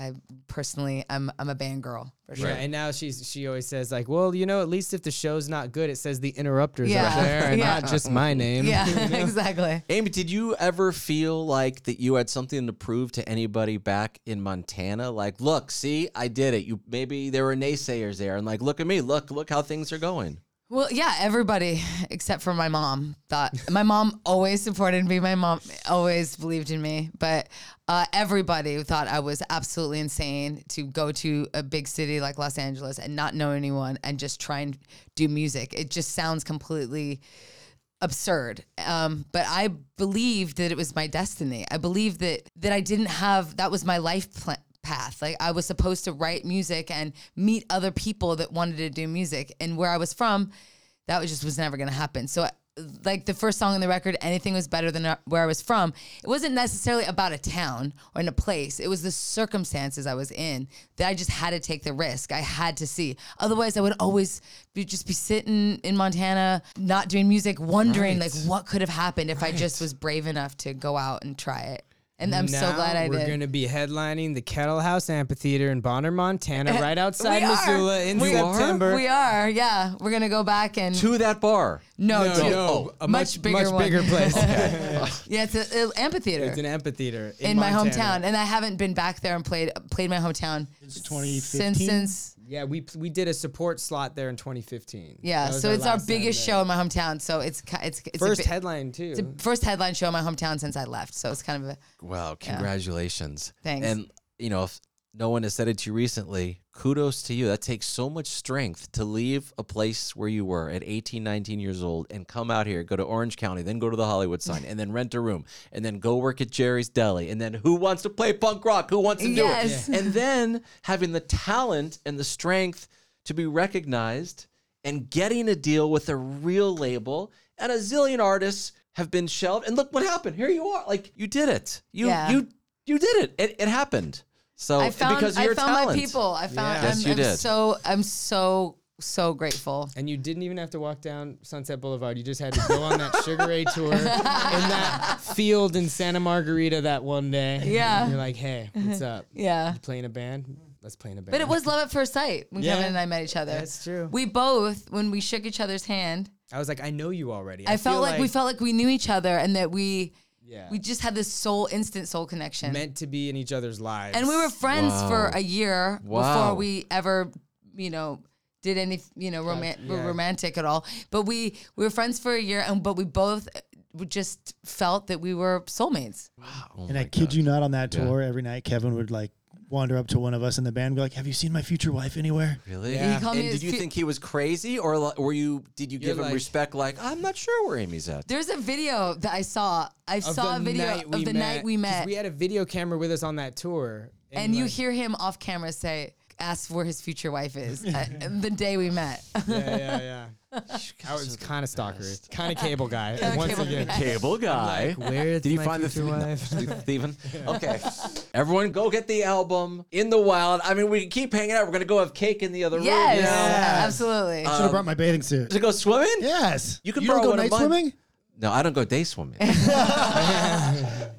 I personally I'm I'm a band girl for sure. Yeah, and now she's she always says like, well, you know, at least if the show's not good, it says the interrupters Yeah, up there and yeah. not just my name. Yeah, exactly. Amy, did you ever feel like that you had something to prove to anybody back in Montana? Like, look, see, I did it. You maybe there were naysayers there, and like, look at me, look, look how things are going. Well, yeah, everybody except for my mom thought my mom always supported me. My mom always believed in me, but uh, everybody thought I was absolutely insane to go to a big city like Los Angeles and not know anyone and just try and do music. It just sounds completely absurd. Um, but I believed that it was my destiny. I believed that that I didn't have that was my life plan path. Like I was supposed to write music and meet other people that wanted to do music. And where I was from, that was just was never going to happen. So like the first song on the record, anything was better than uh, where I was from. It wasn't necessarily about a town or in a place. It was the circumstances I was in that I just had to take the risk. I had to see. Otherwise, I would always be, just be sitting in Montana, not doing music, wondering like what could have happened if I just was brave enough to go out and try it. And I'm so glad I did. we're going to be headlining the Kettle House Amphitheater in Bonner, Montana, right outside We are. Missoula in We are. September. We are, yeah. We're gonna go back and To that bar. no, no, to- no, a oh, much much, bigger much one. bigger place. yeah, it's an amphitheater it's an amphitheater in, in my hometown, and I haven't been back there and played played my hometown Since 2015? since since Yeah, we we did a support slot there in 2015. Yeah, That was so it's our biggest there. show in my hometown. So it's it's it's First a, bi- headline too. it's a first headline show in my hometown since I left. So it's kind of a Wow, congratulations. Thanks. And, you know, if no one has said it to you recently, kudos to you. That takes so much strength to leave a place where you were at 18, 19 years old and come out here, go to Orange County, then go to the Hollywood sign, and then rent a room, and then go work at Jerry's Deli, and then who wants to play punk rock? Who wants to do Yes. it? And then having the talent and the strength to be recognized and getting a deal with a real label and a zillion artists have been shelved and look what happened here you are like you did it you Yeah. you you did it it, it happened so I found because of I found talent my people. I found Yeah. Yes, I'm, you I'm did. so I'm so so grateful. and you didn't even have to walk down Sunset Boulevard. You just had to go on that Sugar Ray tour in that field in Santa Margarita that one day. Yeah. And you're like, hey, what's up? Yeah. You playing a band? Let's play in a band. But it was love at first sight when Yeah. Kevin and I met each other. That's true. We both, when we shook each other's hand, I was like, I know you already. I, felt feel like, we felt like we knew each other and that we yeah, we just had this soul instant soul connection. meant to be in each other's lives. and we were friends for a year Wow. before we ever, you know, did any, you know, roman- yeah. romantic at all. But we we were friends for a year, and but we both uh, just felt that we were soulmates. Oh and my I kid God. you not, on that Yeah. tour, every night Kevin would like wander up to one of us in the band and be like, Have you seen my future wife anywhere? really Yeah. He called and me did you fu- think he was crazy or li- were you did you You're give him like- respect like i'm not sure where amy's at There's a video that I saw. I Of saw a the video night of the night we 'cause met, We had a video camera with us on that tour. and you like- hear him off camera say, "Ask where his future wife is." uh, the day we met. Yeah, yeah, yeah. I was kind of stalker, kind of cable guy. Kinda Once cable again, guy. cable guy where did you find the future Stephen? wife? Stephen? Okay. Everyone go get the album In the Wild. I mean, we can keep hanging out. We're going to go have cake in the other room. yes, you know? absolutely. Should have brought my bathing suit. To go swimming? Yes. You can don't go one of night mine. swimming? No, I don't go day swimming.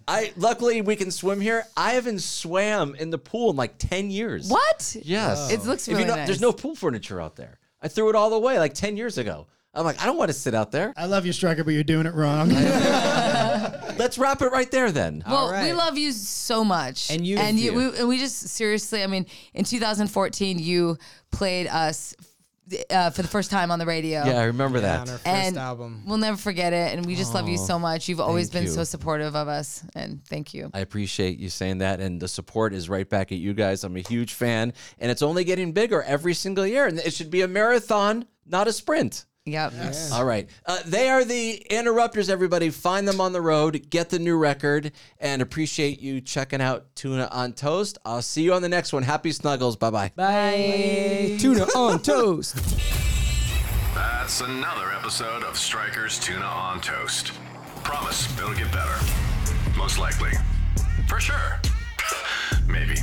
I luckily we can swim here. I haven't swam in the pool in like 10 years. what? Yes. It looks If really you know, nice. There's no pool furniture out there. I threw it all away like 10 years ago. I'm like, I don't want to sit out there. I love you, Stryker, but you're doing it wrong. Let's wrap it right there then. Well, All right. we love you so much, And you- and you, Thank you. we, and we just seriously. I mean, in 2014, you played us uh, for the first time on the radio. Yeah, I remember Yeah, that. on our first and album. we'll never forget it. And we just love you so much. You've always thank been you. so supportive of us, and thank you. I appreciate you saying that, and the support is right back at you guys. I'm a huge fan, and it's only getting bigger every single year. And it should be a marathon, not a sprint. Yep. All right. Uh, they are the Interrupters, everybody. Find them on the road, get the new record, and appreciate you checking out Tuna on Toast. I'll see you on the next one. Happy snuggles. Bye bye. Bye. Tuna on toast. That's another episode of Stryker's Tuna on Toast. Promise it'll get better. Most likely. For sure. Maybe.